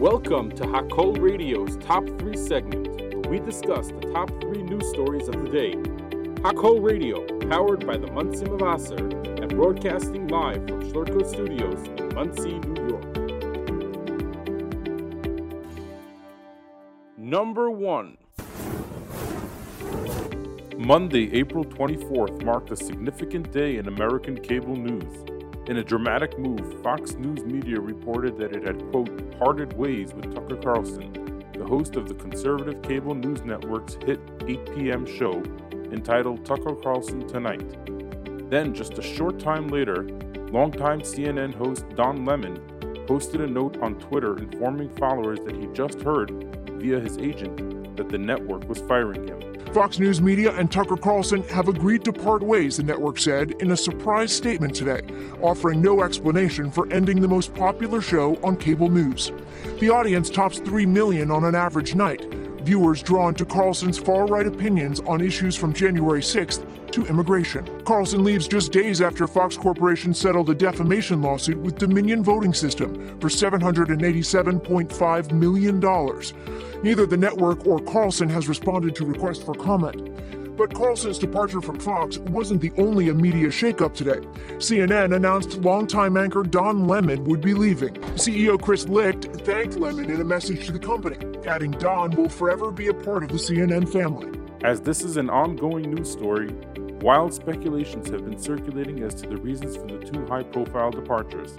Welcome to Hakol Radio's Top 3 segment, where we discuss the top 3 news stories of the day. Hakol Radio, powered by the Monsey Mavasser and broadcasting live from Schlurko Studios in Monsey, New York. Number 1 Monday, April 24th marked a significant day in American cable news. In a dramatic move, Fox News Media reported that it had, quote, parted ways with Tucker Carlson, the host of the conservative cable news network's hit 8 p.m. show entitled Tucker Carlson Tonight. Then, just a short time later, longtime CNN host Don Lemon posted a note on Twitter informing followers that he just heard, via his agent, that the network was firing him. Fox News Media and Tucker Carlson have agreed to part ways, the network said in a surprise statement today, offering no explanation for ending the most popular show on cable news. The audience tops 3 million on an average night. Viewers drawn to Carlson's far right opinions on issues from January 6th to immigration. Carlson leaves just days after Fox Corporation settled a defamation lawsuit with Dominion Voting System for $787.5 million. Neither the network or Carlson has responded to requests for comment. But Carlson's departure from Fox wasn't the only media shakeup today. CNN announced longtime anchor Don Lemon would be leaving. CEO Chris Licht thanked Lemon in a message to the company, adding Don will forever be a part of the CNN family. As this is an ongoing news story, wild speculations have been circulating as to the reasons for the two high profile departures.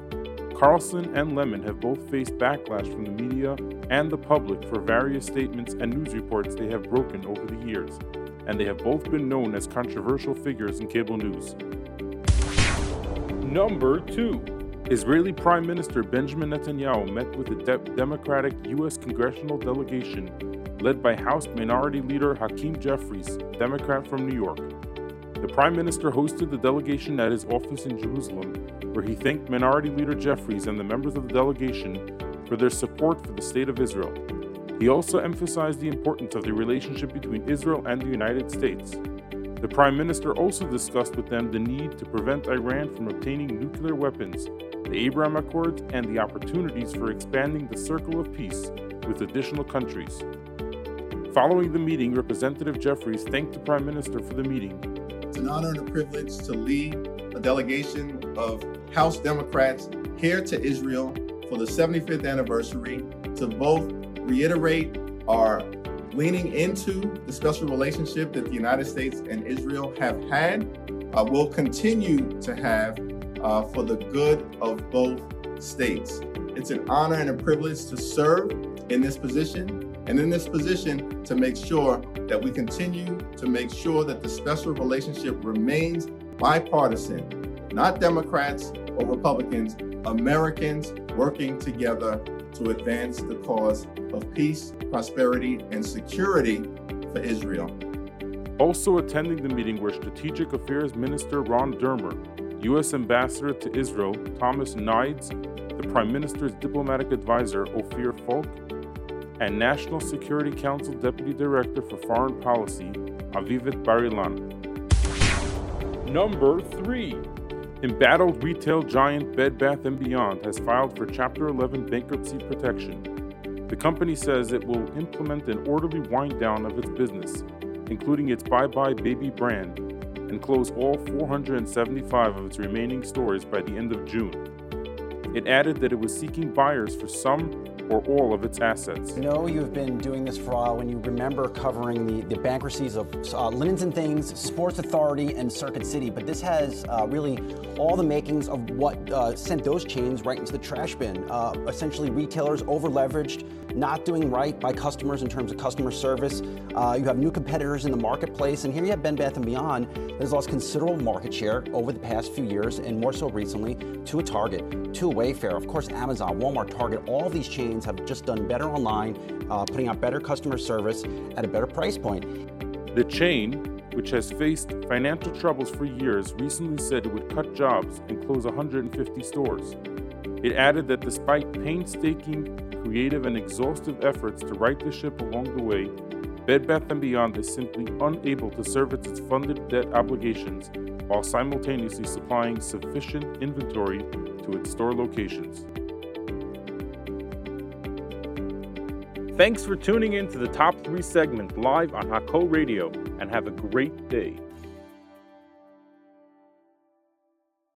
Carlson and Lemon have both faced backlash from the media and the public for various statements and news reports they have broken over the years, and they have both been known as controversial figures in cable news. Number 2 Israeli Prime Minister Benjamin Netanyahu met with the de- Democratic U.S. congressional delegation led by House Minority Leader Hakeem Jeffries, Democrat from New York. The Prime Minister hosted the delegation at his office in Jerusalem, where he thanked Minority Leader Jeffries and the members of the delegation for their support for the State of Israel. He also emphasized the importance of the relationship between Israel and the United States. The Prime Minister also discussed with them the need to prevent Iran from obtaining nuclear weapons, the Abraham Accords, and the opportunities for expanding the circle of peace with additional countries. Following the meeting, Representative Jeffries thanked the Prime Minister for the meeting it's an honor and a privilege to lead a delegation of House Democrats here to Israel for the 75th anniversary to both reiterate our leaning into the special relationship that the United States and Israel have had, uh, will continue to have uh, for the good of both states. It's an honor and a privilege to serve in this position and in this position to make sure that we continue to make sure that the special relationship remains bipartisan, not Democrats or Republicans, Americans working together to advance the cause of peace, prosperity, and security for Israel. Also attending the meeting were Strategic Affairs Minister Ron Dermer, U.S. Ambassador to Israel Thomas Nides, the Prime Minister's diplomatic advisor Ophir Falk, and National Security Council Deputy Director for Foreign Policy, Avivat Bar-Ilan. Number 3. Embattled retail giant Bed Bath & Beyond has filed for Chapter 11 bankruptcy protection. The company says it will implement an orderly wind down of its business, including its buybuy BABY brand, and close all 475 of its remaining stores by the end of June. It added that it was seeking buyers for some or all of its assets. Know you've been doing this for a while when you remember covering the, the bankruptcies of uh, Linens and Things, Sports Authority, and Circuit City, but this has uh, really all the makings of what uh, sent those chains right into the trash bin. Uh, essentially, retailers over leveraged, not doing right by customers in terms of customer service. Uh, you have new competitors in the marketplace, and here you have Bed Bath & Beyond that has lost considerable market share over the past few years, and more so recently, to a Target, to a Wayfair, of course, Amazon, Walmart, Target, all these chains have just done better online, uh, putting out better customer service at a better price point. The chain, which has faced financial troubles for years, recently said it would cut jobs and close 150 stores. It added that despite painstaking, creative, and exhaustive efforts to right the ship along the way, Bed Bath & Beyond is simply unable to service its funded debt obligations while simultaneously supplying sufficient inventory to its store locations. Thanks for tuning in to the top three segments live on Hakol Radio, and have a great day.